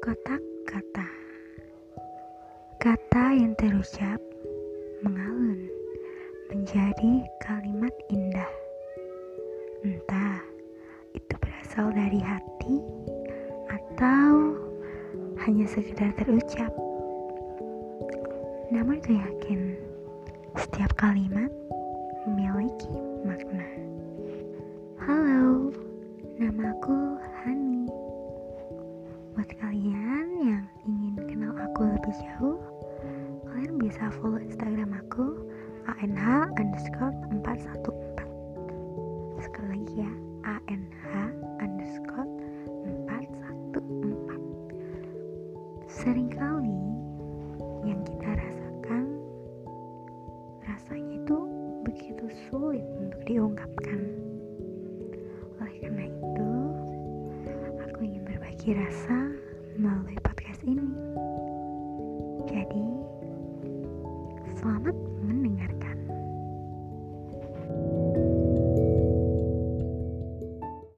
Kotak-kata Kata yang terucap mengalun menjadi kalimat indah. Entah itu berasal dari hati atau hanya sekedar terucap. Namun aku yakin setiap kalimat Buat kalian yang ingin kenal aku lebih jauh, kalian bisa follow Instagram aku anh underscore 414 sekali lagi ya anh underscore 414 sering kali yang kita rasakan rasanya itu begitu sulit untuk diungkapkan berbagi rasa melalui podcast ini. Jadi, selamat menikmati.